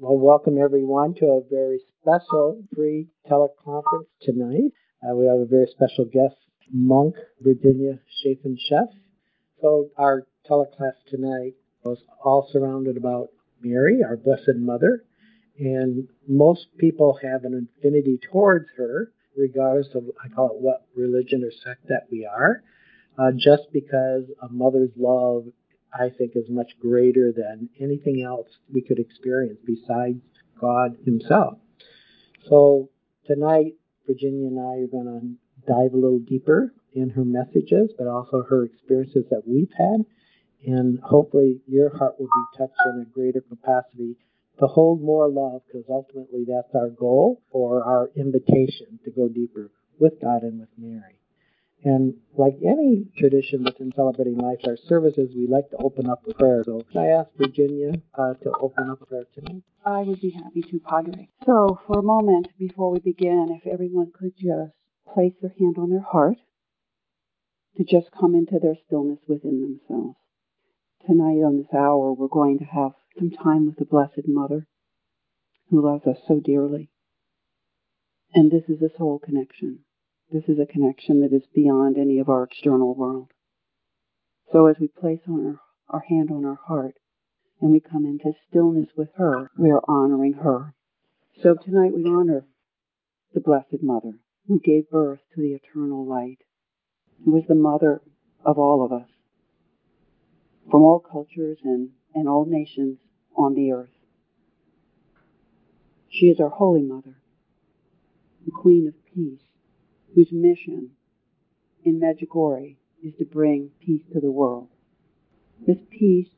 Well, welcome everyone to a very special free teleconference tonight. Uh, we have a very special guest, monk Virginia Chapin-Sheff. So our teleclass tonight was all surrounded about Mary, our Blessed Mother, and most people have an affinity towards her, regardless of I call it what religion or sect that we are, uh, just because a mother's love I think is much greater than anything else we could experience besides God Himself. So tonight, Virginia and I are going to dive a little deeper in her messages, but also her experiences that we've had. And hopefully, your heart will be touched in a greater capacity to hold more love, because ultimately that's our goal or our invitation to go deeper with God and with Mary. And like any tradition within Celebrating Life, our services, we like to open up with prayer. So can I ask Virginia uh, to open up prayer tonight? I would be happy to, Padre. So for a moment before we begin, if everyone could just place their hand on their heart to just come into their stillness within themselves. Tonight on this hour, we're going to have some time with the Blessed Mother who loves us so dearly. And this is a soul connection. This is a connection that is beyond any of our external world. So as we place on our, our hand on our heart and we come into stillness with her, we are honoring her. So tonight we honor the Blessed Mother who gave birth to the eternal light, who is the mother of all of us, from all cultures and, and all nations on the earth. She is our Holy Mother, the Queen of Peace, whose mission in Medjugorje is to bring peace to the world. This peace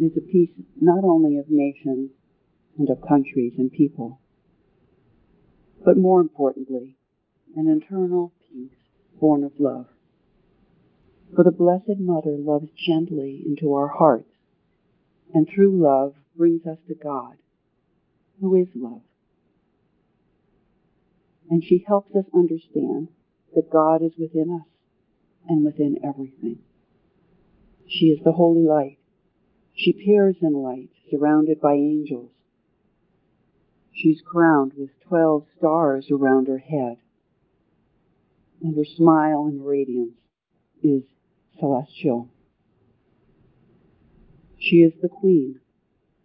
is a peace not only of nations and of countries and people, but more importantly, an internal peace born of love. For the Blessed Mother loves gently into our hearts, and through love brings us to God, who is love and she helps us understand that God is within us and within everything. She is the holy light. She peers in light, surrounded by angels. She's crowned with twelve stars around her head, and her smile and radiance is celestial. She is the queen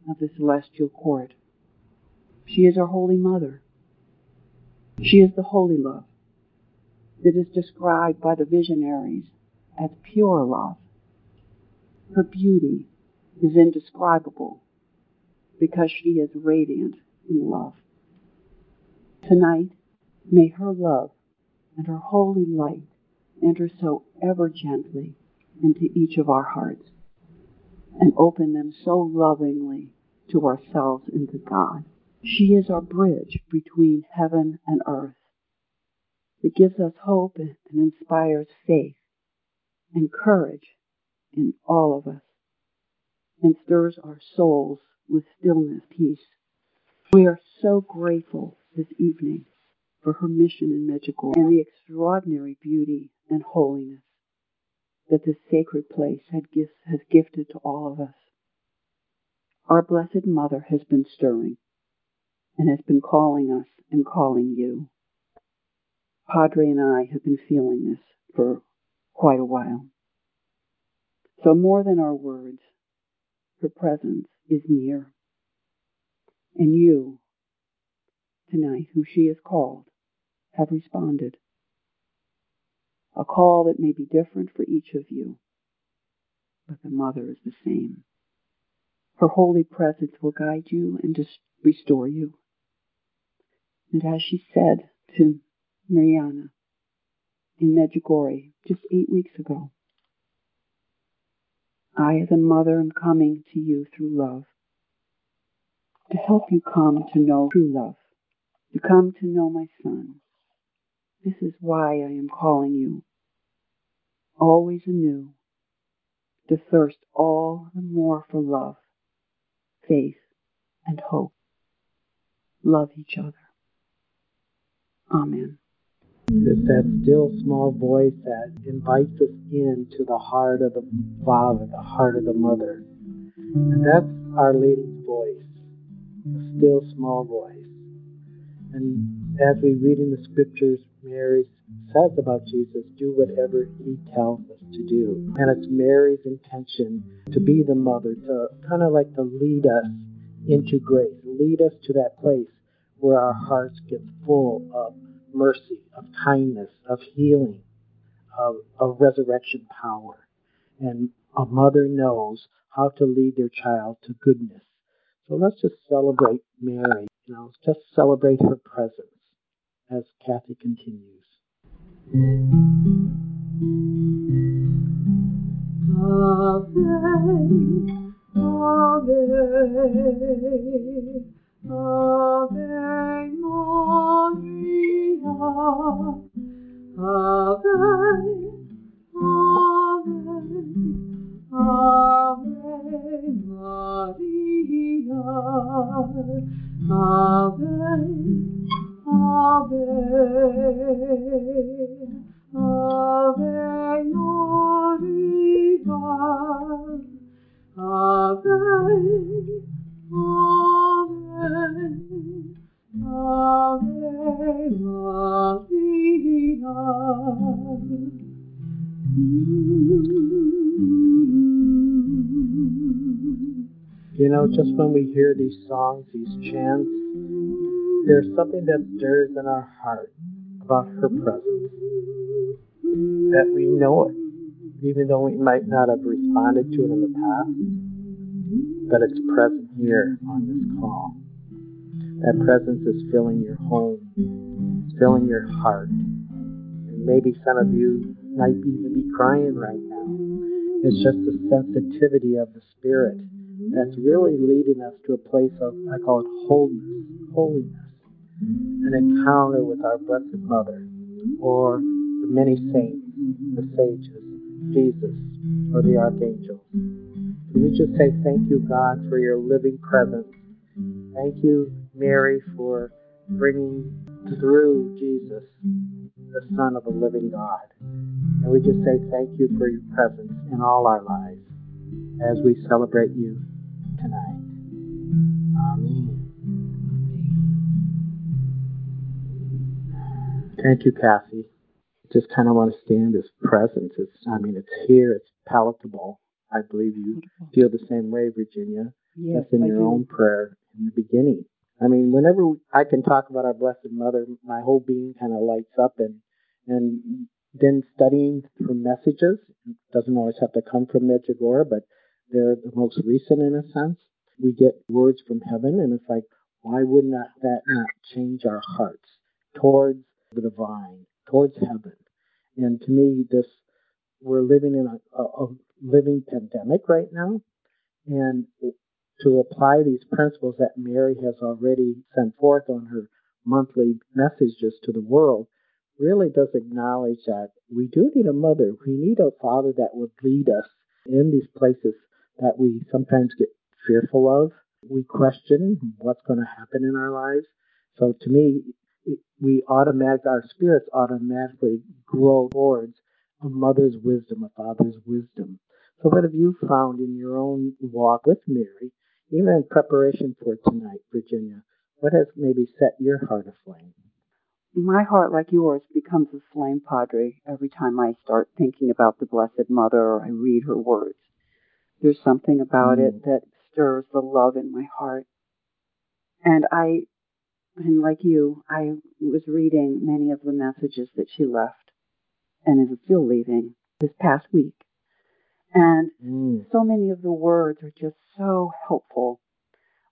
of the celestial court. She is our holy mother. She is the holy love that is described by the visionaries as pure love. Her beauty is indescribable because she is radiant in love. Tonight, may her love and her holy light enter so ever gently into each of our hearts and open them so lovingly to ourselves and to God. She is our bridge between heaven and earth. It gives us hope and inspires faith and courage in all of us and stirs our souls with stillness, peace. We are so grateful this evening for her mission in Medjugorje and the extraordinary beauty and holiness that this sacred place has gifted to all of us. Our Blessed Mother has been stirring and has been calling us and calling you. Padre and I have been feeling this for quite a while. So, more than our words, her presence is near. And you, tonight, who she has called, have responded. A call that may be different for each of you, but the Mother is the same. Her holy presence will guide you and restore you. And as she said to Mirjana in Medjugorje just eight weeks ago, I, as a mother, am coming to you through love to help you come to know true love, to come to know my Son. This is why I am calling you, always anew, to thirst all the more for love, faith, and hope. Love each other. Amen. It's that still small voice that invites us into the heart of the Father, the heart of the Mother. And that's Our Lady's voice. A still small voice. And as we read in the scriptures, Mary says about Jesus, do whatever he tells us to do. And it's Mary's intention to be the mother, to kind of like to lead us into grace, lead us to that place where our hearts get full of mercy, of kindness, of healing, of, of resurrection power. And a mother knows how to lead their child to goodness. So let's just celebrate Mary. You know, just celebrate her presence as Kathy continues. Ave, Ave, Ave Maria, Ave, Ave, Ave Maria, Ave, Ave, Ave Maria, Ave, Ave, Maria. You know, just when we hear these songs, these chants, there's something that stirs in our heart about her presence. That we know it, even though we might not have responded to it in the past, but it's present here on this call. That presence is filling your home, filling your heart. And maybe some of you might even be crying right now. It's just the sensitivity of the Spirit that's really leading us to a place of, I call it wholeness, holiness, an encounter with our Blessed Mother, or the many saints, the sages, Jesus, or the archangels. We just say thank you, God, for your living presence? Thank you, Mary, for bringing through Jesus, the Son of the living God. And we just say thank you for your presence in all our lives as we celebrate you tonight. Amen. Thank you, Kathy. Just kind of want to stand as presence. It's, I mean, it's here. It's palatable. I believe you feel the same way, Virginia. Yes, Just in I your do. own prayer in the beginning. I mean, whenever I can talk about our Blessed Mother, my whole being kind of lights up, and and then studying her messages it doesn't always have to come from Medjugorje, but they're the most recent in a sense. We get words from heaven, and it's like, why would not that not change our hearts towards the divine, towards heaven? And to me, this we're living in a, a, a living pandemic right now, and to apply these principles that Mary has already sent forth on her monthly messages to the world really does acknowledge that we do need a mother. We need a father that would lead us in these places that we sometimes get fearful of. We question what's going to happen in our lives. So to me, we automatic our spirits automatically grow towards a mother's wisdom, a father's wisdom. So what have you found in your own walk with Mary, even in preparation for tonight, Virginia? What has maybe set your heart aflame? My heart, like yours, becomes a flame, Padre, every time I start thinking about the Blessed Mother or I read her words. There's something about it Mm. that stirs the love in my heart. And I, and like you, I was reading many of the messages that she left and is still leaving this past week. And Mm. so many of the words are just so helpful.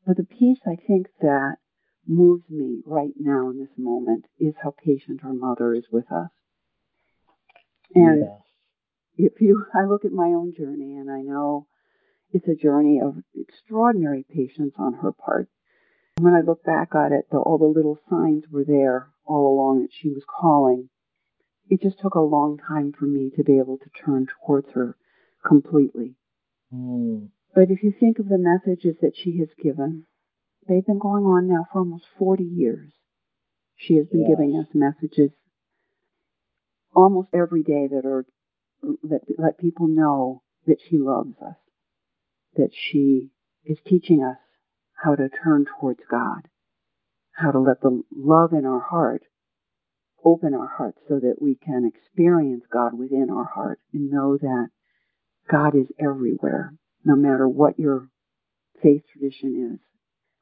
But the piece I think that moves me right now in this moment is how patient our mother is with us. And Yes. if you, I look at my own journey and I know it's a journey of extraordinary patience on her part. When I look back at it, the, all the little signs were there all along that she was calling. It just took a long time for me to be able to turn towards her completely. Mm. But if you think of the messages that she has given, they've been going on now for almost 40 years. She has been Yes. giving us messages almost every day that are that let people know that she loves us, that she is teaching us how to turn towards God, how to let the love in our heart open our hearts so that we can experience God within our heart and know that God is everywhere, no matter what your faith tradition is.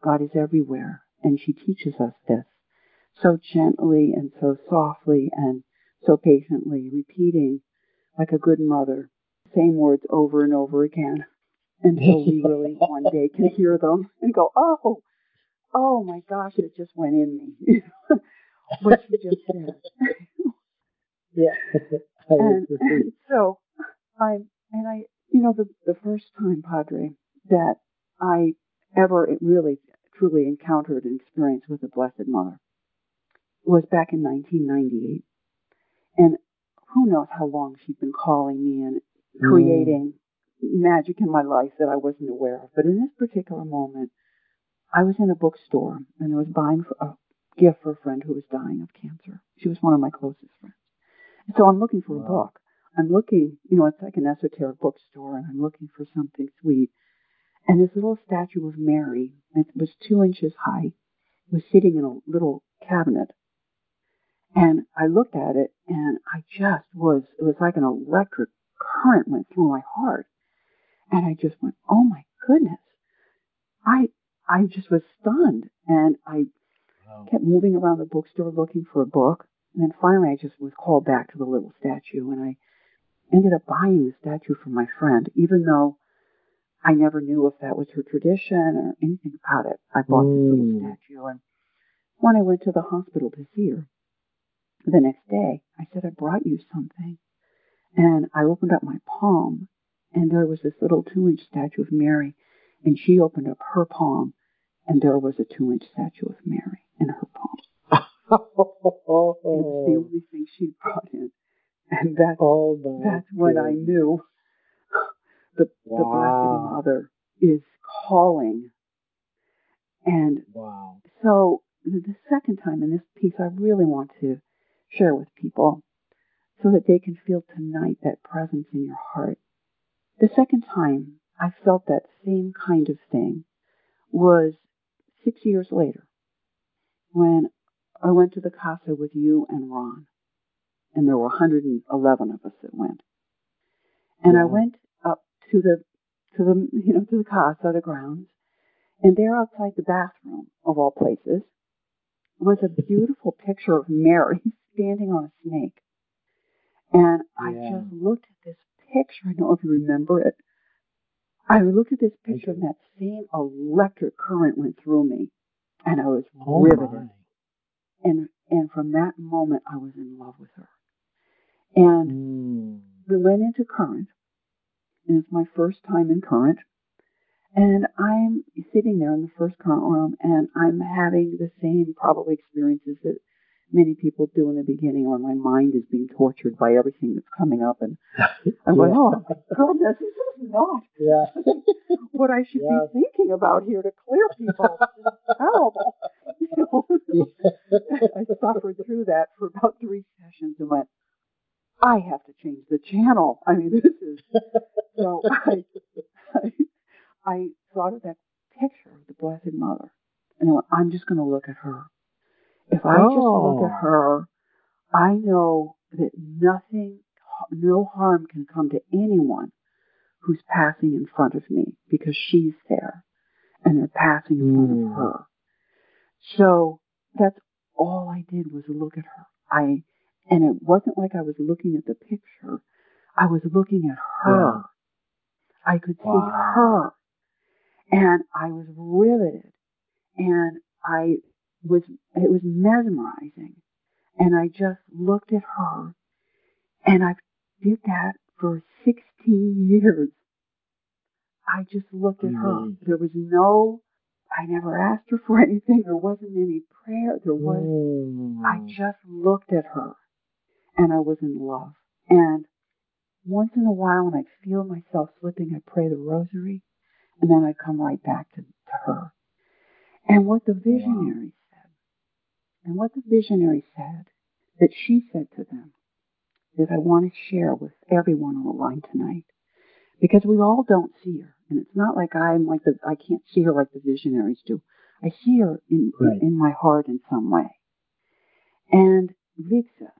God is everywhere, and she teaches us this so gently and so softly and so patiently, repeating like a good mother, same words over and over again until we really one day can hear them and go, oh, oh my gosh, it just went in me. what she just said. yeah. and, and so I and I you know the the first time, Padre, that I ever really truly encountered an experience with the Blessed Mother was back in 1998. And who knows how long she'd been calling me and creating mm. magic in my life that I wasn't aware of. But in this particular moment, I was in a bookstore and I was buying a gift for a friend who was dying of cancer. She was one of my closest friends. And so I'm looking for wow. a book. I'm looking, you know, it's like an esoteric bookstore, and I'm looking for something sweet. And this little statue of Mary, it was two inches high, was sitting in a little cabinet. And I looked at it, and I just was, it was like an electric current went through my heart. And I just went, oh my goodness. I, I just was stunned. And I wow. kept moving around the bookstore looking for a book. And then finally I just was called back to the little statue and I ended up buying the statue for my friend, even though I never knew if that was her tradition or anything about it. I bought mm. this little statue and when I went to the hospital to see her the next day, I said, I brought you something. And I opened up my palm and there was this little two inch statue of Mary and she opened up her palm and there was a two inch statue of Mary in her palm. it was the only thing she brought in. And that's, oh that's when I knew the, wow. the Blessed Mother is calling. And wow. so the second time in this piece, I really want to share with people so that they can feel tonight that presence in your heart. The second time I felt that same kind of thing was six years later when I went to the casa with you and Ron, and there were 111 of us that went. And. I went up to the to the you know to the casa, the grounds, and there outside the bathroom of all places was a beautiful picture of Mary standing on a snake. And I yeah. just looked at this picture. I don't know if you remember it. I looked at this picture, and that same electric current went through me and I was oh riveted. My. And and from that moment, I was in love with her. And mm. we went into current, and it's my first time in current. And I'm sitting there in the first current room, and I'm having the same probably experiences that many people do in the beginning where my mind is being tortured by everything that's coming up and I'm yeah. going, Oh goodness, this is not yeah. what I should yeah. be thinking about here to clear people. It's terrible. You know? I suffered through that for about three sessions and went, I have to change the channel. I mean this is so I I, I thought of that picture of the Blessed Mother and I went, I'm just gonna look at her if I oh. just look at oh. her, I know that nothing, no harm can come to anyone who's passing in front of me because she's there and they're passing in front of hmm. her. So that's all I did was look at her. I, and it wasn't like I was looking at the picture. I was looking at her. Yeah. I could wow. see her. And I was riveted. And I was it was mesmerizing. And I just looked at her and I did that for 16 years. I just looked at her. There was no, I never asked her for anything. There wasn't any prayer. There was, mm. I just looked at her and I was in love. And once in a while when I feel myself slipping, I pray the rosary and then I come right back to, to her. And what the visionary said, and what the visionary said, that she said to them, that I want to share with everyone on the line tonight. Because we all don't see her. And it's not like I'm like the, I can't see her like the visionaries do. I see her in, right. in, in my heart in some way. And Vicka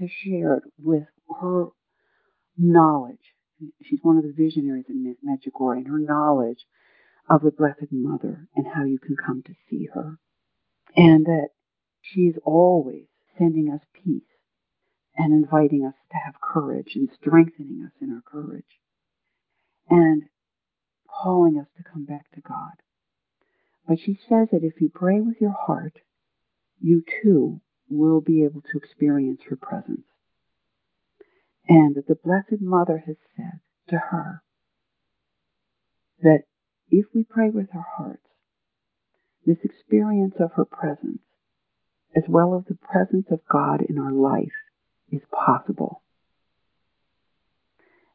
has shared with her knowledge. She's one of the visionaries in Medjugorje, and her knowledge of the Blessed Mother and how you can come to see her. And that she is always sending us peace and inviting us to have courage and strengthening us in our courage and calling us to come back to God. But she says that if you pray with your heart, you too will be able to experience her presence. And that the Blessed Mother has said to her that if we pray with our hearts, this experience of her presence, as well as the presence of God in our life, is possible.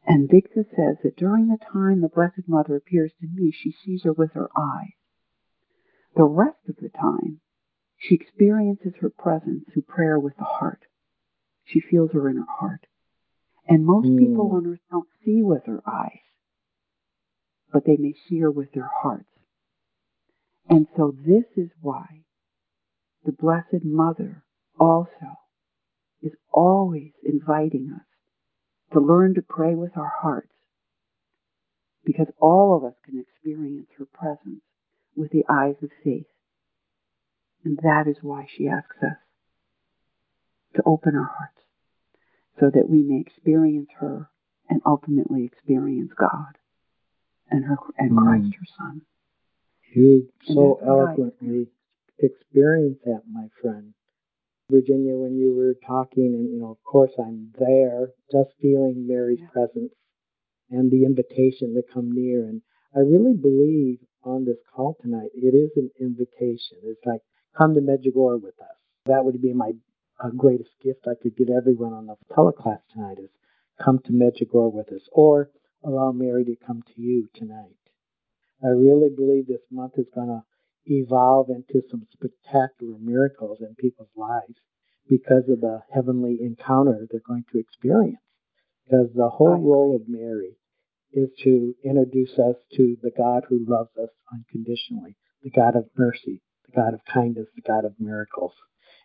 And Vicka says that during the time the Blessed Mother appears to me, she sees her with her eyes. The rest of the time, she experiences her presence through prayer with the heart. She feels her in her heart. And most mm. people on earth don't see with their eyes, but they may see her with their hearts. And so this is why the Blessed Mother also is always inviting us to learn to pray with our hearts because all of us can experience her presence with the eyes of faith. And that is why she asks us to open our hearts so that we may experience her and ultimately experience God and her and mm. Christ her son. You so eloquently experience that, my friend. Virginia, when you were talking, and you know, of course, I'm there, just feeling Mary's yeah. presence and the invitation to come near. And I really believe on this call tonight, it is an invitation. It's like, come to Medjugorje with us. That would be my uh, greatest gift I could give everyone on the teleclass tonight is come to Medjugorje with us, or allow Mary to come to you tonight. I really believe this month is going to evolve into some spectacular miracles in people's lives because of the heavenly encounter they're going to experience. Because the whole role of Mary is to introduce us to the God who loves us unconditionally, the God of mercy, God of kindness, the God of miracles.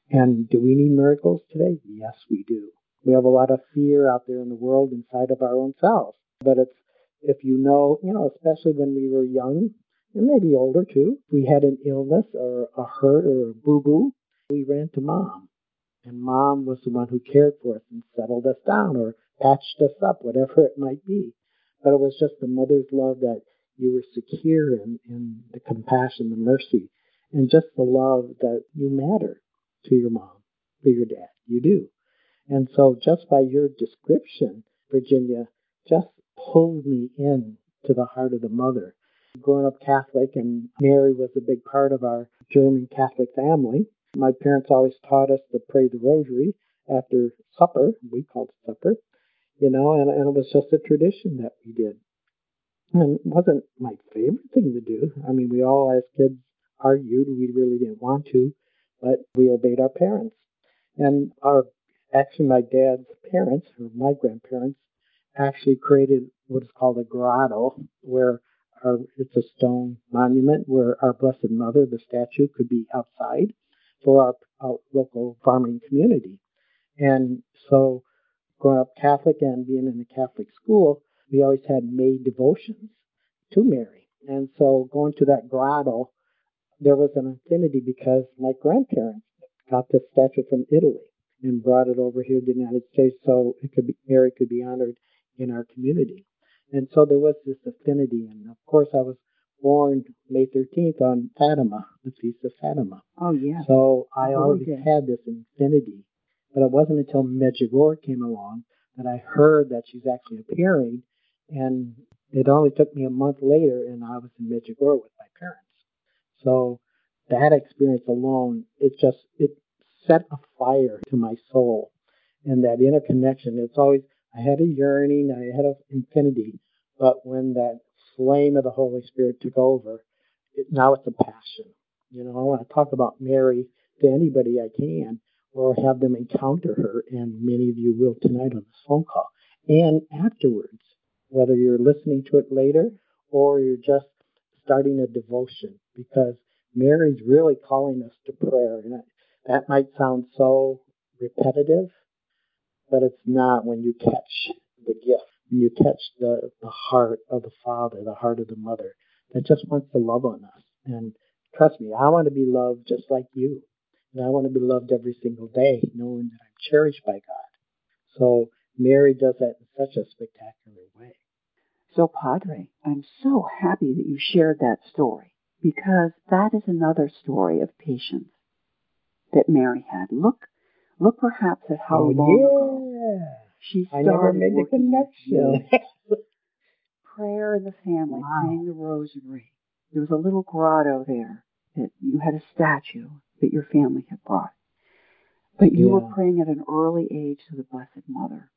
And do we need miracles today? Yes, we do. We have a lot of fear out there in the world inside of our own selves. But it's if you know, you know, especially when we were young, and maybe older too, we had an illness or a hurt or a boo boo, we ran to mom. And mom was the one who cared for us and settled us down or patched us up, whatever it might be. But it was just the mother's love that you were secure in, in the compassion, the mercy, and just the love that you matter to your mom, to your dad. You do. And so just by your description, Virginia, just pulled me in to the heart of the mother. Growing up Catholic, and Mary was a big part of our German Catholic family. My parents always taught us to pray the rosary after supper. We called it supper, you know, and, and it was just a tradition that we did. And it wasn't my favorite thing to do. I mean, we all, as kids, argued. We really didn't want to, but we obeyed our parents. And our, actually, my dad's parents, or my grandparents, actually created what is called a grotto, where our, it's a stone monument where our Blessed Mother, the statue, could be outside for our, our local farming community. And so, growing up Catholic and being in a Catholic school, we always had May devotions to Mary. And so, going to that grotto, there was an affinity because my grandparents got this statue from Italy and brought it over here to the United States so it could be, Mary could be honored in our community. And so there was this affinity. And of course, I was born May 13th on Fatima, the Feast of Fatima. Oh, yeah. So I always had this affinity. But it wasn't until Medjugorje came along that I heard that she's actually appearing. And it only took me a month later, and I was in Medjugorje with my parents. So that experience alone, it just, it set a fire to my soul. And that interconnection, it's always, I had a yearning, I had an infinity, but when that flame of the Holy Spirit took over, it, now it's a passion. You know, I want to talk about Mary to anybody I can, or have them encounter her, and many of you will tonight on this phone call, and afterwards, whether you're listening to it later or you're just starting a devotion because Mary's really calling us to prayer. And that, might sound so repetitive, but it's not when you catch the gift, when you catch the, the heart of the Father, the heart of the Mother that just wants to love on us. And trust me, I want to be loved just like you. And I want to be loved every single day, knowing that I'm cherished by God. So Mary does that in such a spectacular way. So, Padre, I'm so happy that you shared that story because that is another story of patience that Mary had. Look, look perhaps at how oh, long yeah. ago she I started never made the connection. Prayer in the family, Wow. praying the rosary. There was a little grotto there that you had a statue that your family had brought. But you were praying at an early age to the Blessed Mother.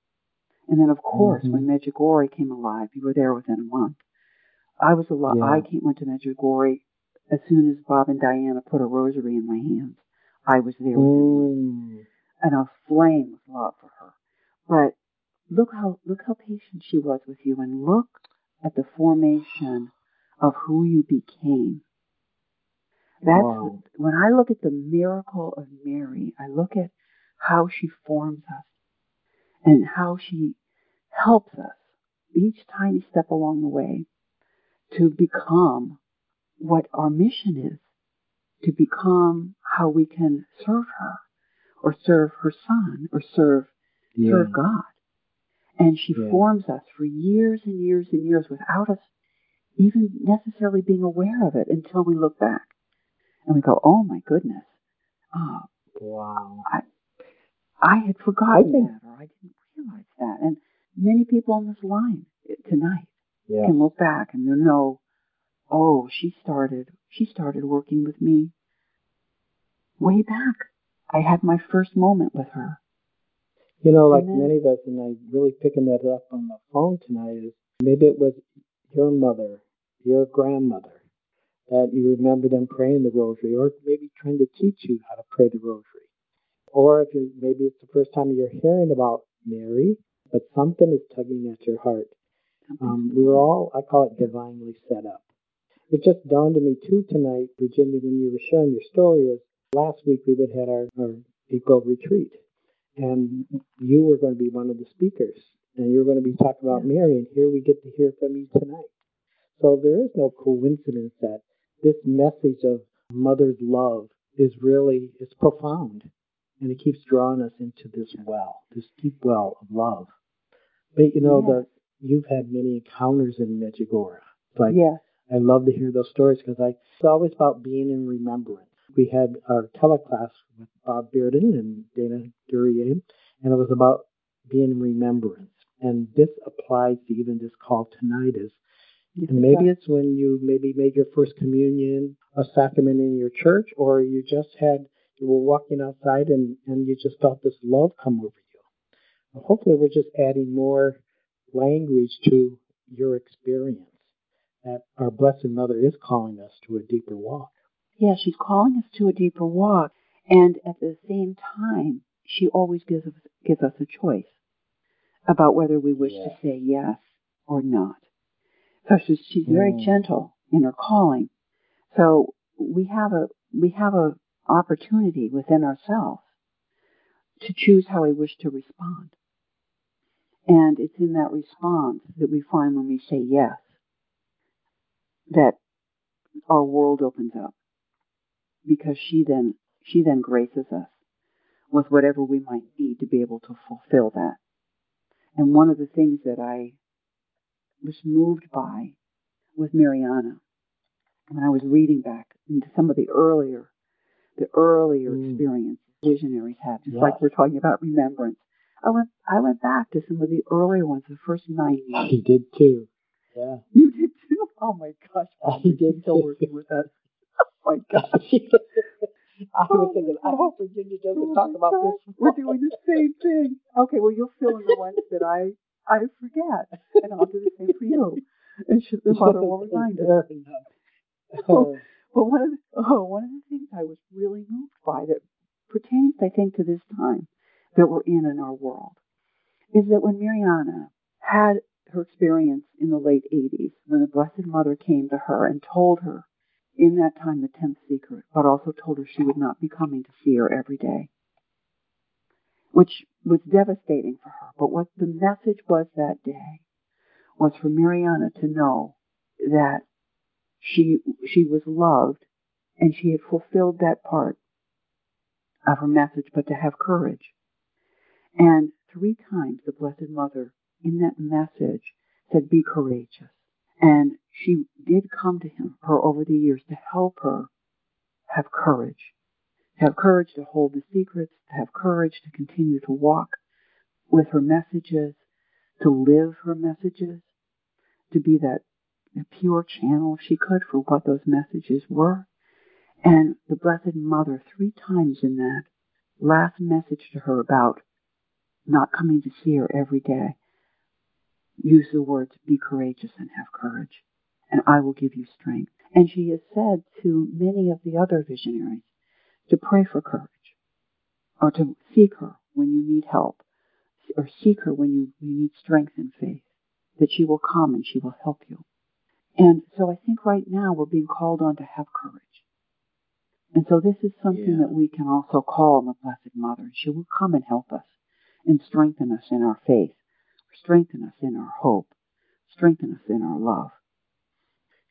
And then, of course, Mhm. when Medjugorje came alive, you were there within a month. I was alive. Yeah. I came went to Medjugorje as soon as Bob and Diana put a rosary in my hands. I was there within a month, Mm. and a flame of love for her. But look how look how patient she was with you, and look at the formation of who you became. That's Wow. when I look at the miracle of Mary, I look at how she forms us and how she helps us each tiny step along the way to become what our mission is, to become how we can serve her or serve her son or serve Yeah. serve God. And she Yeah. forms us for years and years and years without us even necessarily being aware of it until we look back and we go, oh my goodness, uh, Wow. I I had forgotten I think- that or I didn't realize that. And many people on this line tonight Yeah. can look back and they'll know, oh, she started, she started working with me way back. I had my first moment with her. You know, like then- many of us, and I'm really picking that up on the phone tonight, is maybe it was your mother, your grandmother, that you remember them praying the rosary, or maybe trying to teach you how to pray the rosary. Or if you maybe it's the first time you're hearing about Mary, but something is tugging at your heart. Um, we were all, I call it divinely set up. It just dawned on me too tonight, Virginia, when you were sharing your story, is last week we would had our, our April retreat. And you were going to be one of the speakers. And you were going to be talking about Mary, and here we get to hear from you tonight. So there is no coincidence that this message of mother's love is really it's profound. And it keeps drawing us into this well, this deep well of love. But you know, Yes. the you've had many encounters in Medjugorje. Like yes. I love to hear those stories because I it's always about being in remembrance. We had our teleclass with Bob Bearden and Dana Durier, and it was about being in remembrance. And this applies to even this call tonight is and maybe it's when you maybe made your first communion, a sacrament in your church, or you just had you were walking outside and, and you just felt this love come over you. Well, hopefully we're just adding more language to your experience. That our Blessed Mother is calling us to a deeper walk. Yeah, she's calling us to a deeper walk. And at the same time, she always gives us, gives us a choice about whether we wish to say yes or not. So she's, she's very Mm. gentle in her calling. So we have a we have a opportunity within ourselves to choose how we wish to respond. And it's in that response that we find when we say yes that our world opens up because she then she then graces us with whatever we might need to be able to fulfill that. And one of the things that I was moved by with Mirjana when I was reading back into some of the earlier the earlier Mm. experience visionaries had, just Yeah. like we're talking about remembrance. I went I went back to some of the earlier ones, the first nine years. He did too. Yeah. You did too? Oh my gosh. I did still working with us. Oh my gosh. I Oh was my thinking, I hope Virginia doesn't Oh talk about gosh, this. We're doing the same thing. Okay, well you'll fill in the ones that I I forget, and I'll do the same for you. And she, the mother will remind us. Fair. Oh, oh, But one of the, oh, one of the things I was really moved by that pertains, I think, to this time that we're in in our world is that when Mirjana had her experience in the late 80s when the Blessed Mother came to her and told her in that time the 10th secret, but also told her she would not be coming to see her every day, which was devastating for her. But what the message was that day was for Mirjana to know that she she was loved and she had fulfilled that part of her message, but to have courage. And three times the Blessed Mother in that message said, Be courageous. And she did come to him, her over the years, to help her have courage. To have courage to hold the secrets, to have courage to continue to walk with her messages, to live her messages, to be that pure channel, she could, for what those messages were. And the Blessed Mother, three times in that last message to her about not coming to see her every day, use the words, be courageous and have courage, and I will give you strength. And she has said to many of the other visionaries to pray for courage, or to seek her when you need help, or seek her when you, you need strength and faith, that she will come and she will help you. And so I think right now we're being called on to have courage. And so this is something yeah. that we can also call on the Blessed Mother. She will come and help us and strengthen us in our faith, strengthen us in our hope, strengthen us in our love.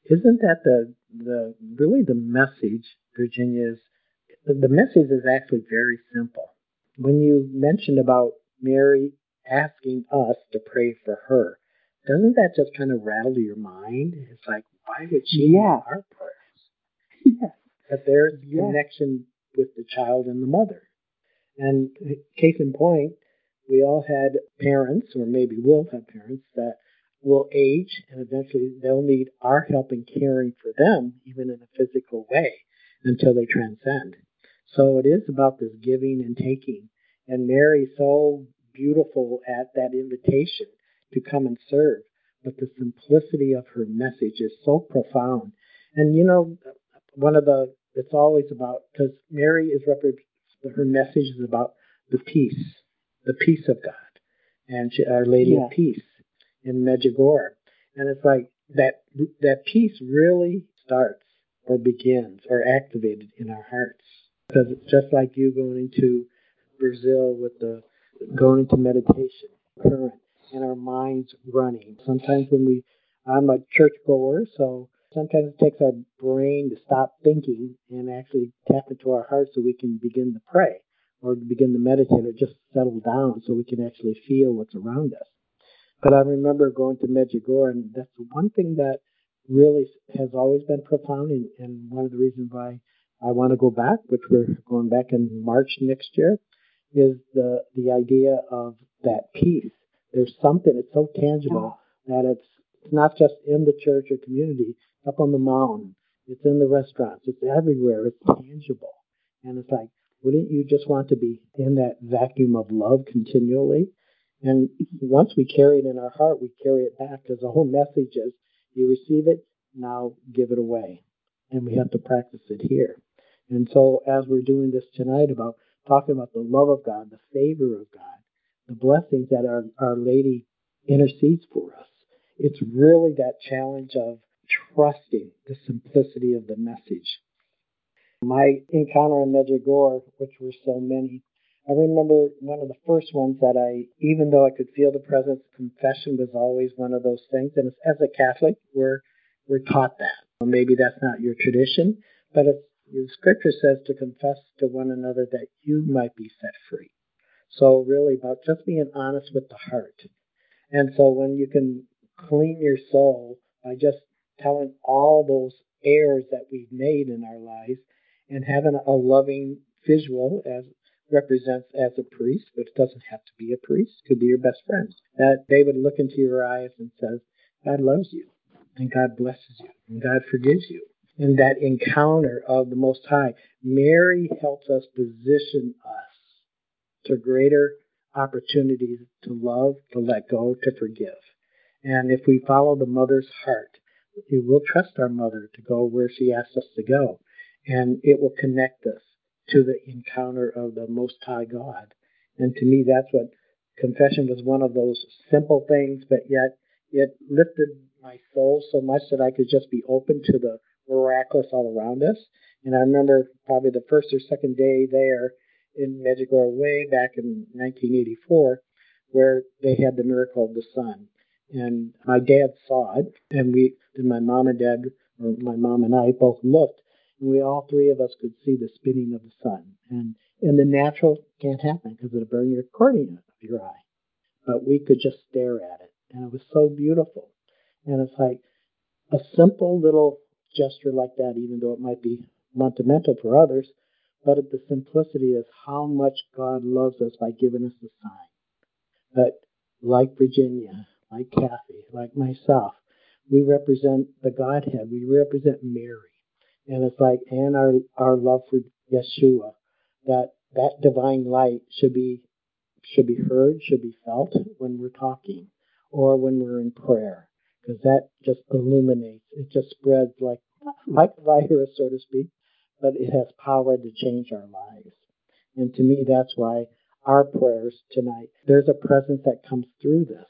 Isn't that the the really the message, Virginia? Is the, message is actually very simple. When you mentioned about Mary asking us to pray for her, doesn't that just kind of rattle your mind? It's like, why would she yeah. need our prayers? Yes. That there's a connection with the child and the mother. And uh, case in point, we all had parents, or maybe will have parents, that will age and eventually they'll need our help in caring for them, even in a physical way, until they transcend. So it is about this giving and taking. And Mary, so beautiful at that invitation to come and serve. But the simplicity of her message is so profound. And you know, one of the, it's always about, because Mary is, her message is about the peace the peace of God, and she, Our Lady yeah. of Peace in Medjugorje. And it's like that that peace really starts or begins or activated in our hearts because it's just like you going into Brazil with the going into meditation current and our minds running. Sometimes when we, I'm a church goer, so sometimes it takes our brain to stop thinking and actually tap into our heart so we can begin to pray or begin to meditate or just settle down so we can actually feel what's around us. But I remember going to Medjugorje, and that's one thing that really has always been profound, and, and one of the reasons why I want to go back, which we're going back in March next year, is the the idea of that peace. There's something it's so tangible that it's it's not just in the church or community, up on the mountain. It's in the restaurants. It's everywhere. It's tangible, and it's like wouldn't you just want to be in that vacuum of love continually? And once we carry it in our heart, we carry it back because the whole message is you receive it, now give it away. And we have to practice it here. And so, as we're doing this tonight about talking about the love of God, the favor of God, the blessings that our, our Lady intercedes for us, it's really that challenge of trusting the simplicity of the message my encounter in Medjugorje, which were so many, I remember one of the first ones that I, even though I could feel the presence, confession was always one of those things. And as a Catholic, we're we're taught that. Maybe that's not your tradition, but it's, the Scripture says to confess to one another that you might be set free. So really, about just being honest with the heart. And so when you can clean your soul by just telling all those errors that we've made in our lives and having a loving visual as represents as a priest, but it doesn't have to be a priest, could be your best friend. That they would look into your eyes and says, God loves you, and God blesses you, and God forgives you. And that encounter of the Most High, Mary helps us position us to greater opportunities to love, to let go, to forgive. And if we follow the mother's heart, we will trust our mother to go where she asks us to go and it will connect us to the encounter of the Most High God. And to me, that's what confession was one of those simple things, but yet it lifted my soul so much that I could just be open to the miraculous all around us. And I remember probably the first or second day there in Medjugorje way back in 1984, where they had the miracle of the sun. And my dad saw it, and we, and my mom and dad, or my mom and I, both looked, we all three of us could see the spinning of the sun. And and the natural can't happen because it'll burn your cornea of your eye. But we could just stare at it, and it was so beautiful. And it's like a simple little gesture like that, even though it might be monumental for others, but the simplicity is how much God loves us by giving us the sign. But like Virginia, like Kathy, like myself, we represent the Godhead. We represent Mary. And it's like, and our, our love for Yeshua, that that divine light should be should be heard, should be felt when we're talking or when we're in prayer, because that just illuminates. It just spreads like like a virus, so to speak, but it has power to change our lives. And to me, that's why our prayers tonight, there's a presence that comes through this.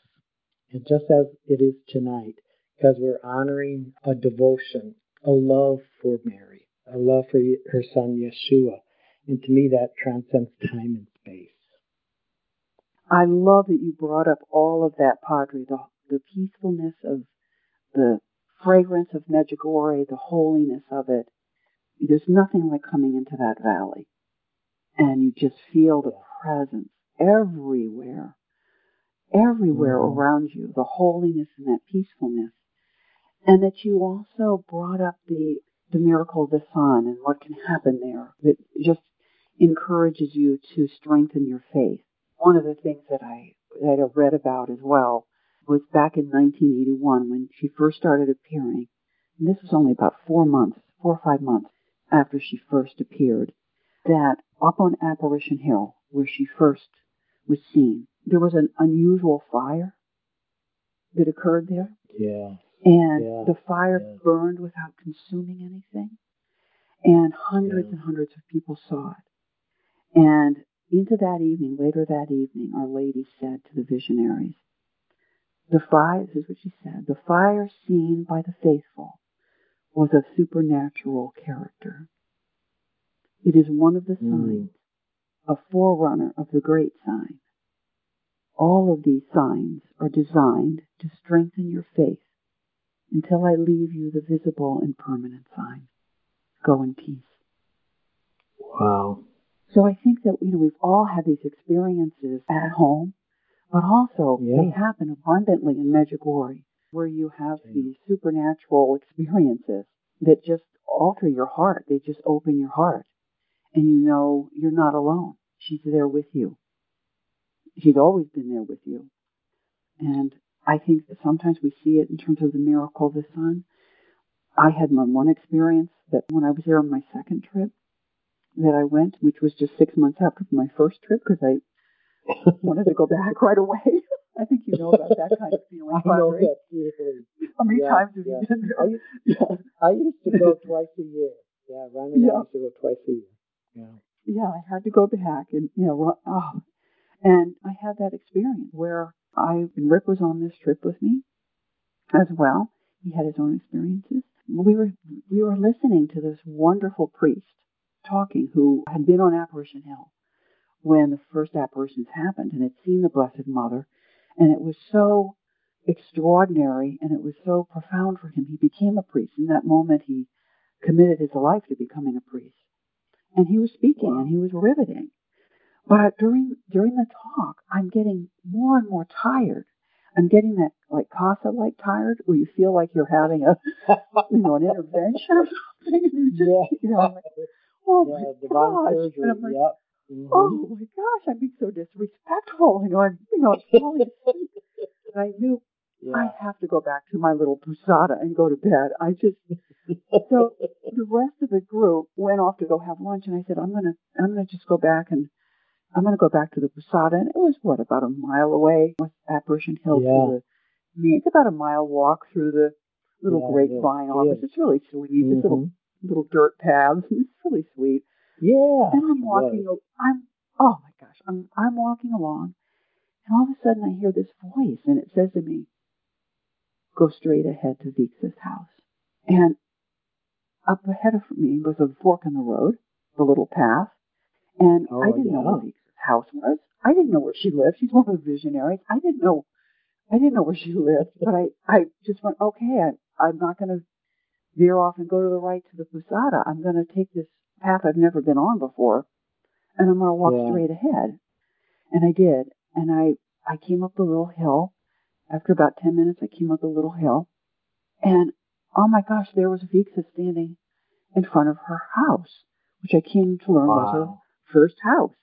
And just as it is tonight, because we're honoring a devotion, a love for Mary, a love for her son Yeshua. And to me, that transcends time and space. I love that you brought up all of that, Padre, the, the peacefulness of the fragrance of Medjugorje, the holiness of it. There's nothing like coming into that valley. And you just feel the presence everywhere, everywhere mm-hmm. around you, the holiness and that peacefulness. And that you also brought up the, the miracle of the sun and what can happen there. It just encourages you to strengthen your faith. One of the things that I, that I read about as well was back in 1981 when she first started appearing. And this was only about four months, four or five months after she first appeared, that up on Apparition Hill, where she first was seen, there was an unusual fire that occurred there. Yeah. And yeah. the fire yeah. burned without consuming anything. And hundreds yeah. and hundreds of people saw it. And into that evening, later that evening, Our Lady said to the visionaries, the fire, this is what she said, the fire seen by the faithful was of supernatural character. It is one of the mm. signs, a forerunner of the great sign. All of these signs are designed to strengthen your faith until I leave you the visible and permanent sign. Go in peace. Wow. So I think that you know we've all had these experiences at home, but also yeah. they happen abundantly in Medjugorje, where you have these supernatural experiences that just alter your heart. They just open your heart. And you know you're not alone. She's there with you. She's always been there with you. And I think that sometimes we see it in terms of the miracle of the sun. I had my one experience that when I was there on my second trip that I went, which was just six months after my first trip, because I wanted to go back right away. I think you know about that kind of feeling. I know that feeling. How many yeah, times have yeah. you been there? I used, yeah. I used to go twice a year. Yeah, Ron and yeah. I used to go twice a year. Yeah. Yeah, I had to go back, and you know, oh, and I had that experience where I Rick was on this trip with me as well. He had his own experiences. We were we were listening to this wonderful priest talking who had been on Apparition Hill when the first apparitions happened and had seen the Blessed Mother and it was so extraordinary and it was so profound for him. He became a priest. In that moment, he committed his life to becoming a priest. And he was speaking and he was riveting. But during during the talk, I'm getting more and more tired. I'm getting that like Casa like tired, where you feel like you're having a you know an intervention or something, and you just yeah. you know like, oh yeah, my gosh, surgery. and I'm like, yep. Mm-hmm. Oh my gosh, I'm being so disrespectful. You know, I'm you know, I'm falling asleep. And I knew yeah. I have to go back to my little posada and go to bed. I just so the rest of the group went off to go have lunch and I said, I'm gonna I'm gonna just go back and I'm gonna go back to the posada and it was what, about a mile away with Apparition Hill yeah. to the I mean, it's about a mile walk through the little yeah, grapevine office. It's really sweet. Mm-hmm. This little little dirt paths. It's really sweet. Yeah. And I'm walking. I'm oh my gosh. I'm I'm walking along, and all of a sudden I hear this voice, and it says to me, go straight ahead to Vicka's house. And up ahead of me was a fork in the road, the little path. And Oh, I didn't know yeah. Vicka's house was. I didn't know where she lived. She's one of the visionaries. I didn't know I didn't know where she lived, but I, I just went, okay, I, I'm not going to veer off and go to the right to the Posada. I'm going to take this path I've never been on before, and I'm going to walk Yeah. straight ahead. And I did. And I, I came up the little hill. After about 10 minutes, I came up the little hill. And oh my gosh, there was Vicka standing in front of her house, which I came to learn was her first house.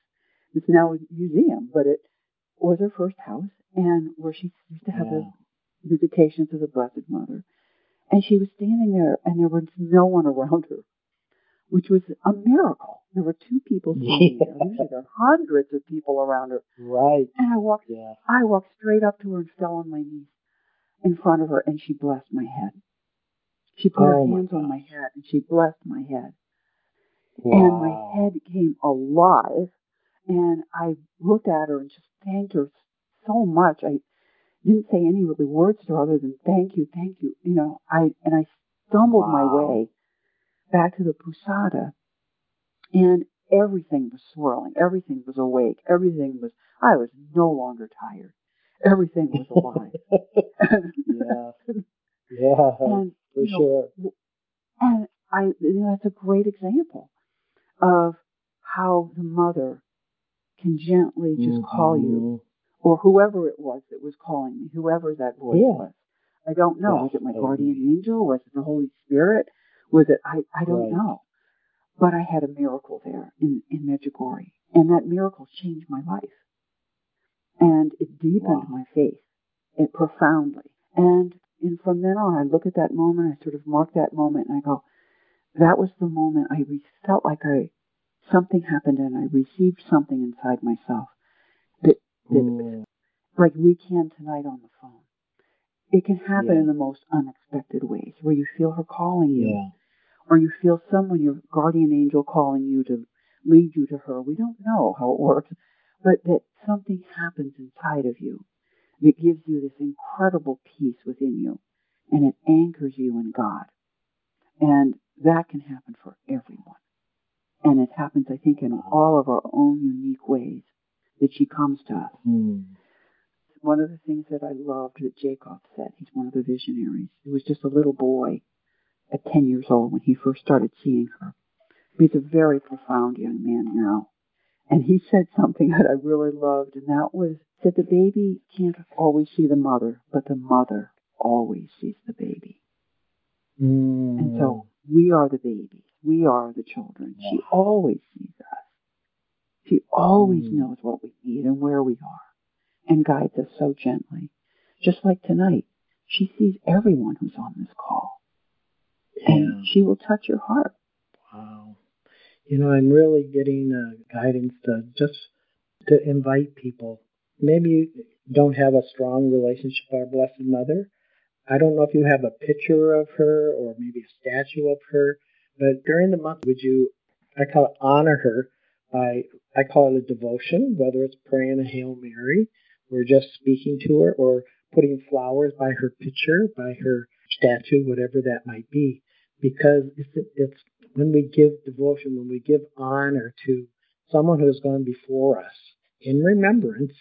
It's now a museum, but it was her first house and where she used to have Yeah. the visitations of the Blessed Mother. And she was standing there and there was no one around her, which was a miracle. There were two people standing there. Yeah. Usually there are hundreds of people around her. Right. And I walked Yeah. I walked straight up to her and fell on my knees in front of her and she blessed my head. She put Oh, her my hands on my head and she blessed my head. Wow. And my head came alive. And I looked at her and just thanked her so much. I didn't say any really words to her other than thank you, thank you. You know, I and I stumbled my way back to the Posada and everything was swirling. Everything was awake. Everything was I was no longer tired. Everything was alive. yeah. Yeah. and for you know, sure. And I, you know, that's a great example of how the mother can gently just mm-hmm. call you, or whoever it was that was calling me, whoever that voice Yeah. was. I don't know. Yeah, was it my guardian angel? Was it the Holy Spirit? Was it? I, I don't Right. know. But I had a miracle there in, in Medjugorje. And that miracle changed my life. And it deepened Wow. my faith it profoundly. And, and from then on, I look at that moment, I sort of mark that moment, and I go, that was the moment I felt like I something happened and I received something inside myself that, that Mm. like we can tonight on the phone. It can happen Yeah. in the most unexpected ways where you feel her calling you Yeah. or you feel someone, your guardian angel calling you to lead you to her. We don't know how it works, but that something happens inside of you that gives you this incredible peace within you and it anchors you in God. And that can happen for everyone. And it happens, I think, in all of our own unique ways that she comes to us. Mm. One of the things that I loved that Jacob said, he's one of the visionaries. He was just a little boy at 10 years old when he first started seeing her. He's a very profound young man now. And he said something that I really loved, and that was that the baby can't always see the mother, but the mother always sees the baby. Mm. And so we are the babies. We are the children. She always sees us. She always Mm. knows what we need and where we are and guides us so gently. Just like tonight, she sees everyone who's on this call yeah. and she will touch your heart. Wow. You know, I'm really getting uh, guidance to just to invite people. Maybe you don't have a strong relationship with our Blessed Mother. I don't know if you have a picture of her or maybe a statue of her, but during the month, would you, I call it honor her by, I call it a devotion, whether it's praying a Hail Mary or just speaking to her or putting flowers by her picture, by her statue, whatever that might be. Because it's, it's when we give devotion, when we give honor to someone who has gone before us in remembrance,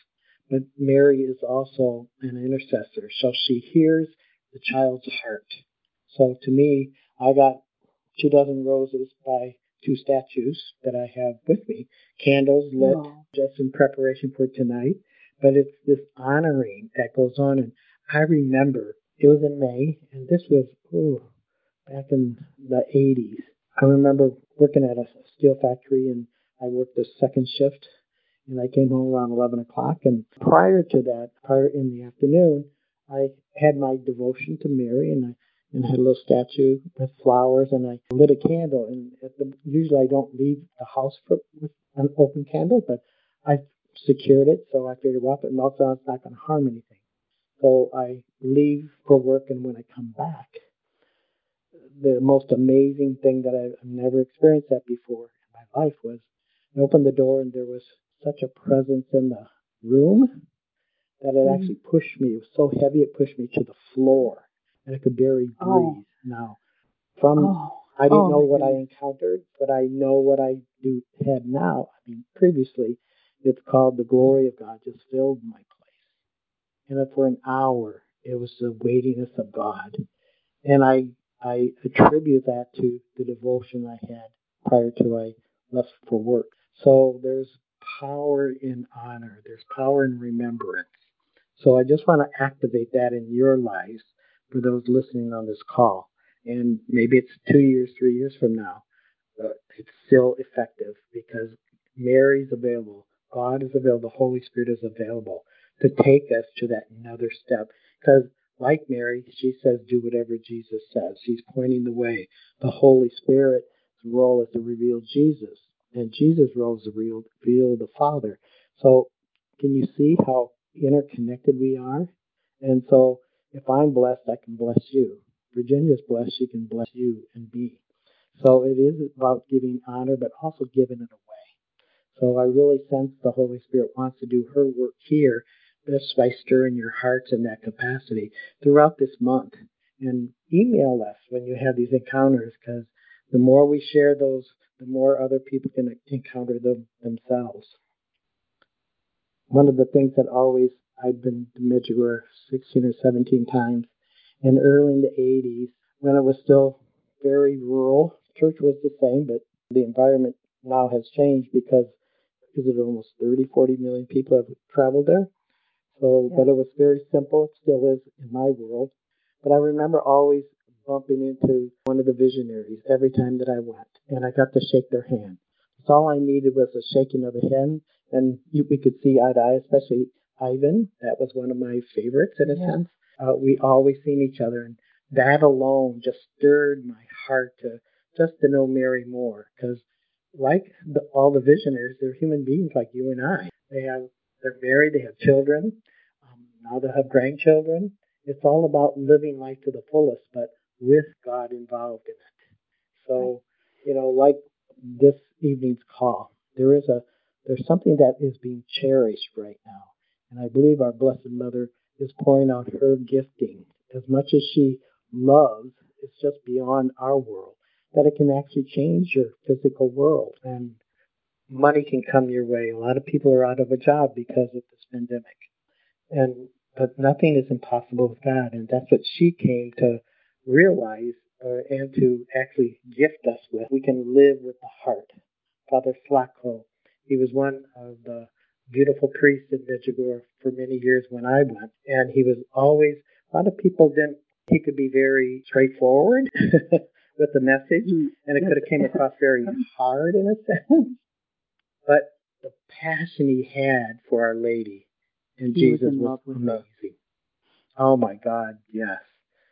but Mary is also an intercessor, so she hears the child's heart. So to me, I got two dozen roses by two statues that I have with me, candles lit Oh. just in preparation for tonight. But it's this honoring that goes on. And I remember it was in May, and this was ooh, back in the 80s. I remember working at a steel factory, and I worked the second shift, and I came home around 11 o'clock. And prior to that, prior in the afternoon, I had my devotion to Mary, and I and had a little statue with flowers, and I lit a candle. And at the, usually I don't leave the house for, with an open candle, but I secured it, so I figured, well, if it melts down, it's not going to harm anything. So I leave for work, and when I come back, the most amazing thing that I've never experienced that before in my life was I opened the door, and there was such a presence in the room that it Mhm. actually pushed me. It was so heavy, it pushed me to the floor. And I could barely breathe Oh. now. From Oh, I didn't oh know what I encountered, but I know what I do had now. I mean, previously, it's called the glory of God just filled my place, and for an hour, it was the weightiness of God, and I I attribute that to the devotion I had prior to I left for work. So there's power in honor. There's power in remembrance. So I just want to activate that in your lives for those listening on this call. And maybe it's two years, three years from now. It's still effective because Mary's available. God is available. The Holy Spirit is available to take us to that another step. Because, like Mary, she says, do whatever Jesus says. She's pointing the way. The Holy Spirit's role is to reveal Jesus, and Jesus' role is to reveal the Father. So, can you see how interconnected we are? And so, if I'm blessed, I can bless you. Virginia's blessed, she can bless you and me. So it is about giving honor, but also giving it away. So I really sense the Holy Spirit wants to do her work here just by stirring your hearts in that capacity throughout this month. And email us when you have these encounters because the more we share those, the more other people can encounter them themselves. One of the things that always I've been to Medjugorje 16 or 17 times, and early in the 80s when it was still very rural. Church was the same, but the environment now has changed because is it almost 30, 40 million people have traveled there. So, Yeah. but it was very simple. It still is in my world. But I remember always bumping into one of the visionaries every time that I went, and I got to shake their hand. So all I needed was a shaking of the hand, and you, we could see eye to eye, especially Ivan. That was one of my favorites in a Yeah. sense. Uh, we always seen each other, and that alone just stirred my heart to just to know Mary more. Because like the, all the visionaries, they're human beings like you and I. They have they're married, they have children. Um, now they'll have grandchildren. It's all about living life to the fullest, but with God involved in it. So, you know, like this evening's call, there is a there's something that is being cherished right now, and I believe our Blessed Mother is pouring out her gifting as much as she loves. It's just beyond our world that it can actually change your physical world and money can come your way. A lot of people are out of a job because of this pandemic. And but nothing is impossible with God, and that's what she came to realize uh, and to actually gift us with. We can live with the heart. Father Slavko, he was one of the beautiful priest in Medjugorje for many years when I went, and he was always. A lot of people didn't. He could be very straightforward with the message, Mm. and it could have came across very hard in a sense. But the passion he had for Our Lady and He Jesus was her. amazing. Oh my God, yes.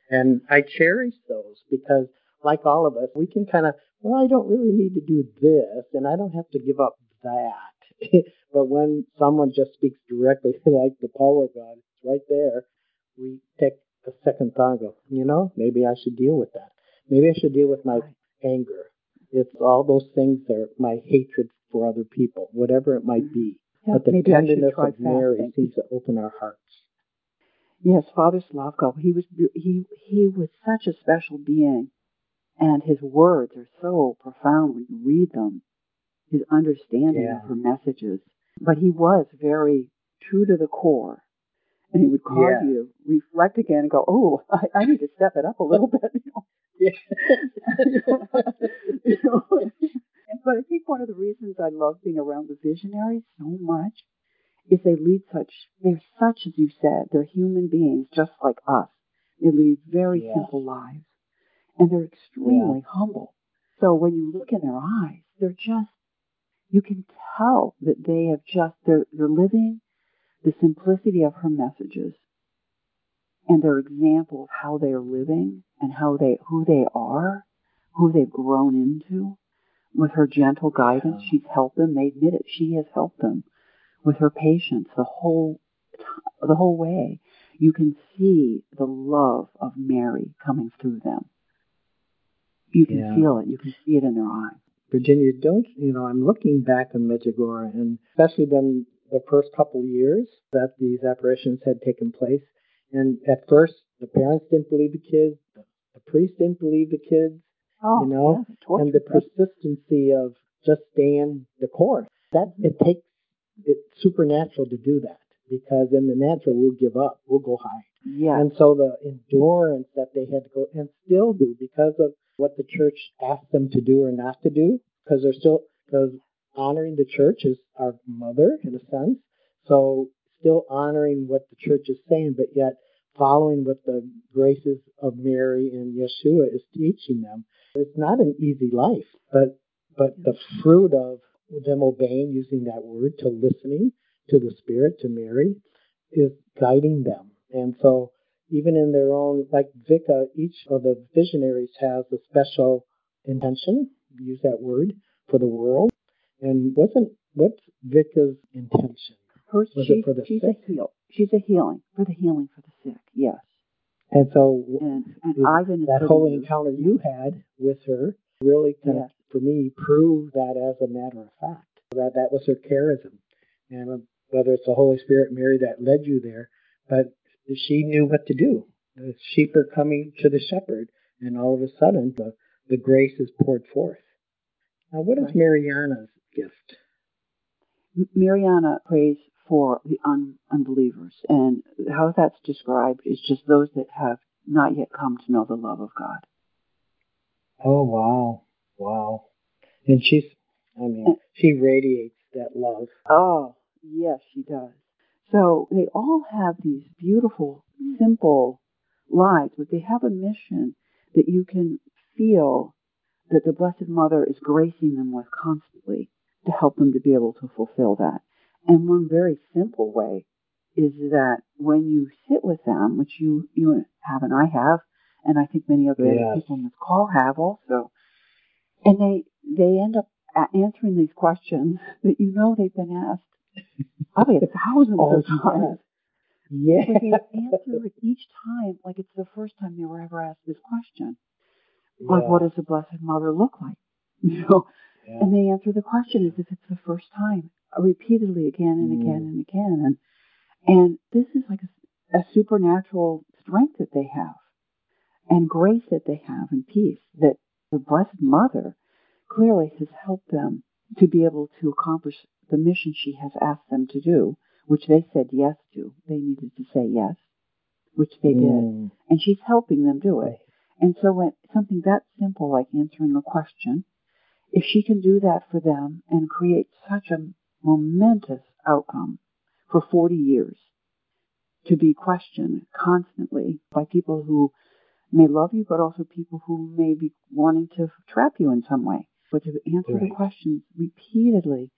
And I cherish those because, like all of us, we can kind of, well, I don't really need to do this, and I don't have to give up that. but when someone just speaks directly, like the power of God, it's right there, we take a second thought go, you know, maybe I should deal with that. Maybe I should deal with my anger. It's all those things that my hatred for other people, whatever it might be. Yeah, but the tenderness of Mary seems to open our hearts. Yes, Father Slavko, he was he he was such a special being, and his words are so profound when you read them. His understanding Yeah. of her messages, but he was very true to the core, and he would cause Yeah. you to reflect again and go, "Oh, I, I need to step it up a little bit." You know? You know? but I think one of the reasons I love being around the visionaries so much is they lead such, they're such, as you said, they're human beings just like us. They lead very Yeah. simple lives. And they're extremely humble. So when you look in their eyes, they're just, you can tell that they have just, they're, they're living the simplicity of her messages and their example of how they are living and how they, who they are, who they've grown into. With her gentle guidance, she's helped them. They admit it. She has helped them with her patience the whole the whole way. You can see the love of Mary coming through them. You can Yeah. feel it. You can see it in their eyes. Virginia, don't you know? I'm looking back on Medjugorje, and especially when the first couple of years that these apparitions had taken place, and at first the parents didn't believe the kids, the, priest didn't believe the kids, Oh, you know, yeah, and the persistency of just staying the course. That it takes it's supernatural to do that because in the natural we'll give up, we'll go hide. Yes. And so the endurance that they had to go and still do because of what the church asked them to do or not to do, because they're still because honoring the church is our mother in a sense. So still honoring what the church is saying, but yet following what the graces of Mary and Yeshua is teaching them. It's not an easy life, but but the fruit of them obeying, using that word, to listening to the Spirit, to Mary, is guiding them. And so even in their own, like Vicka, each of the visionaries has a special intention, use that word, for the world. And wasn't what's Vicka's intention? Hers, Was she, it for the she's sick? a heal. She's a healing for the healing for the sick. Yes. And so And and Ivan that holy encounter you had with her really kind Yes. of, for me, proved that as a matter of fact, that that was her charism. And uh, whether it's the Holy Spirit, Mary, that led you there, but she knew what to do. The sheep are coming to the shepherd, and all of a sudden, the, the grace is poured forth. Now, what is Mirjana's gift? Mariana prays for the un- unbelievers, and how that's described is just those that have not yet come to know the love of God. Oh, wow. Wow. And she's, I mean, she radiates that love. Oh, yes, she does. So they all have these beautiful, mm. simple lives, but they have a mission that you can feel that the Blessed Mother is gracing them with constantly to help them to be able to fulfill that. And one very simple way is that when you sit with them, which you you have and I have, and I think many other Yes. people on this call have also, and they they end up answering these questions that you know they've been asked probably a thousand Oh, of times. Yeah. But they answer it each time like it's the first time they were ever asked this question. Like, Yeah. what does the Blessed Mother look like? You know, Yeah. and they answer the question as if it's the first time, uh, repeatedly again and again Mm. and again. And and this is like a, a supernatural strength that they have, and grace that they have, and peace that the Blessed Mother clearly has helped them to be able to accomplish the mission she has asked them to do, which they said yes to. They needed to say yes, which they did, Mm. and she's helping them do it. And so when something that simple like answering a question, if she can do that for them and create such a momentous outcome for 40 years to be questioned constantly by people who may love you, but also people who may be wanting to trap you in some way. But to answer the Right. questions repeatedly,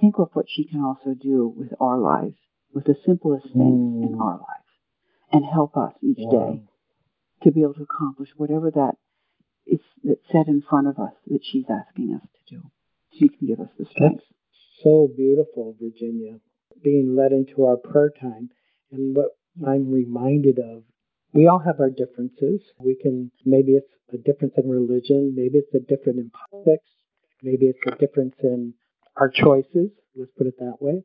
think of what she can also do with our lives, with the simplest things in Mm. our lives, and help us each Wow. day to be able to accomplish whatever that is that's set in front of us that she's asking us to do. She can give us the strength. That's so beautiful, Virginia. Being led into our prayer time. And what I'm reminded of, we all have our differences. We can, maybe it's a difference in religion, maybe it's a difference in politics, maybe it's a difference in our choices, let's put it that way.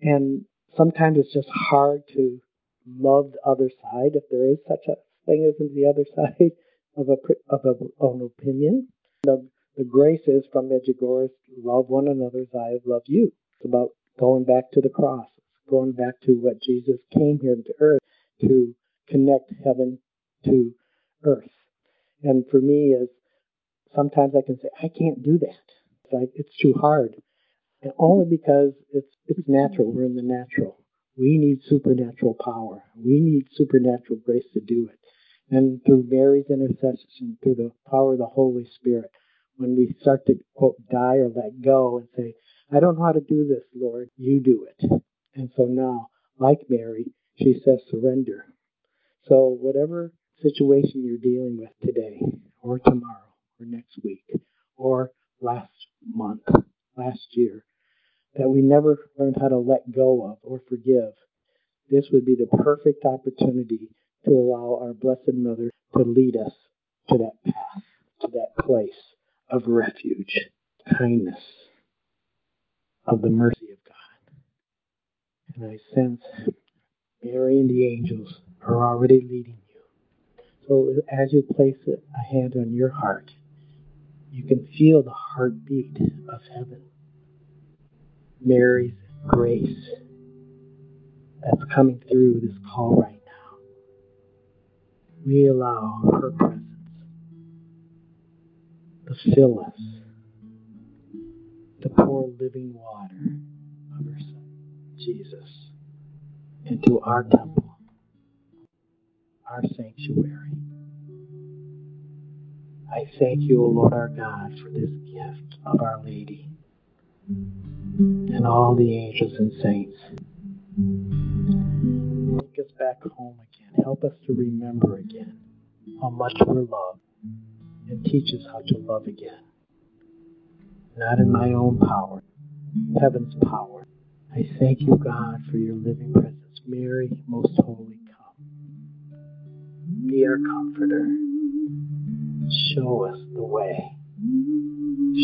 And sometimes it's just hard to love the other side, if there is such a thing as the other side of a of, a, of an opinion. The, the grace is from Medjugorje, love one another as I have loved you. It's about going back to the cross, it's going back to what Jesus came here to earth to connect heaven to earth. And for me, is sometimes I can say I can't do that. It's like it's too hard, only because it's it's natural. We're in the natural. We need supernatural power. We need supernatural grace to do it. And through Mary's intercession, through the power of the Holy Spirit, when we start to quote die or let go and say, I don't know how to do this, Lord, you do it. And so now, like Mary, she says surrender. So whatever situation you're dealing with today, or tomorrow, or next week, or last month, last year, that we never learned how to let go of or forgive, this would be the perfect opportunity to allow our Blessed Mother to lead us to that path, to that place of refuge, kindness, of the mercy of God. And I sense Mary and the angels are already leading you So as you place a hand on your heart, you can feel the heartbeat of heaven. Mary's grace that's coming through this call right now. We allow her presence to fill us, to pour living water of her Son, Jesus, into our temple, our sanctuary. I thank you, O Lord our God, for this gift of Our Lady and all the angels and saints. Take us back home again. Help us to remember again how much we're loved and teach us how to love again. Not in my own power, heaven's power. I thank you, God, for your living presence. Mary, most holy, come. Be our comforter. Show us the way.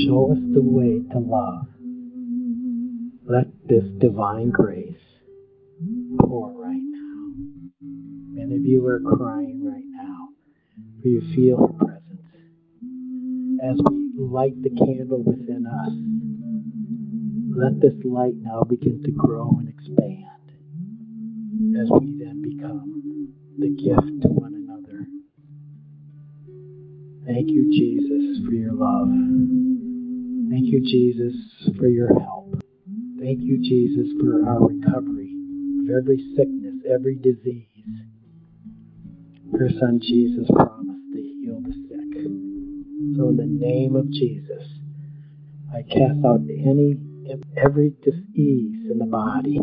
Show us the way to love. Let this divine grace pour right now. Many of you are crying right now, for you feel her presence. As we light the candle within us, let this light now begin to grow and expand as we then become the gift to one another. Thank you, Jesus, for your love. Thank you, Jesus, for your help. Thank you, Jesus, for our recovery of every sickness, every disease. Your Son Jesus promised to heal the sick. So, in the name of Jesus, I cast out any every disease in the body.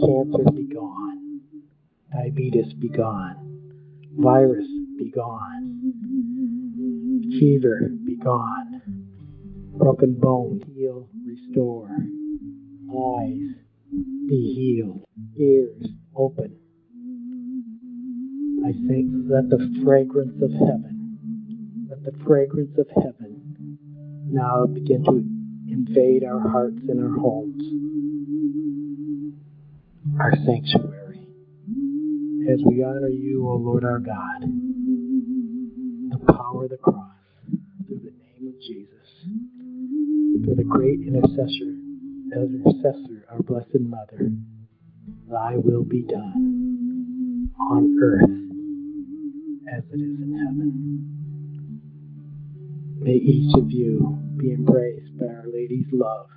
Cancer be gone. Diabetes be gone. Virus be gone. Fever be gone. Broken bone, heal, restore. Eyes be healed. Ears open. I think let the fragrance of heaven, let the fragrance of heaven now begin to invade our hearts and our homes, our sanctuary, as we honor you, O Lord our God, the power of the cross, through the name of Jesus, through the great intercessor, intercessor, our Blessed Mother, thy will be done on earth as it is in heaven. May each of you be embraced by Our Lady's love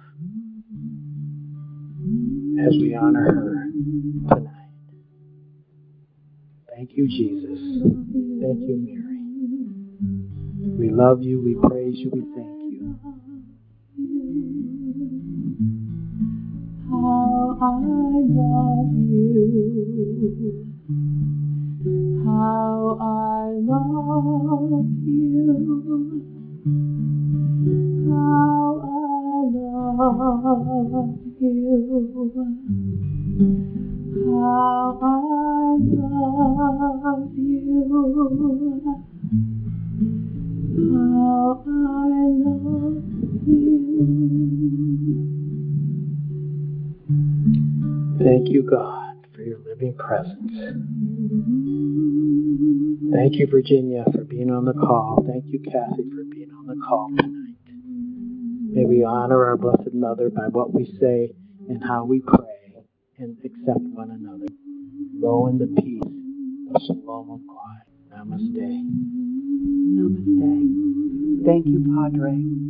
as we honor her tonight. Thank you, Jesus. Thank you, Mary. We love you, we praise you, we thank you. How I love you. How I love you. How I love you. How I love you. How I love you. Thank you, God, for your living presence. Thank you, Virginia, for being on the call. Thank you, Kathy, for being on the call tonight. May we honor our Blessed Mother by what we say and how we pray and accept one another. Go in the peace of Shalom of God. Namaste. Namaste. Thank you, Padre.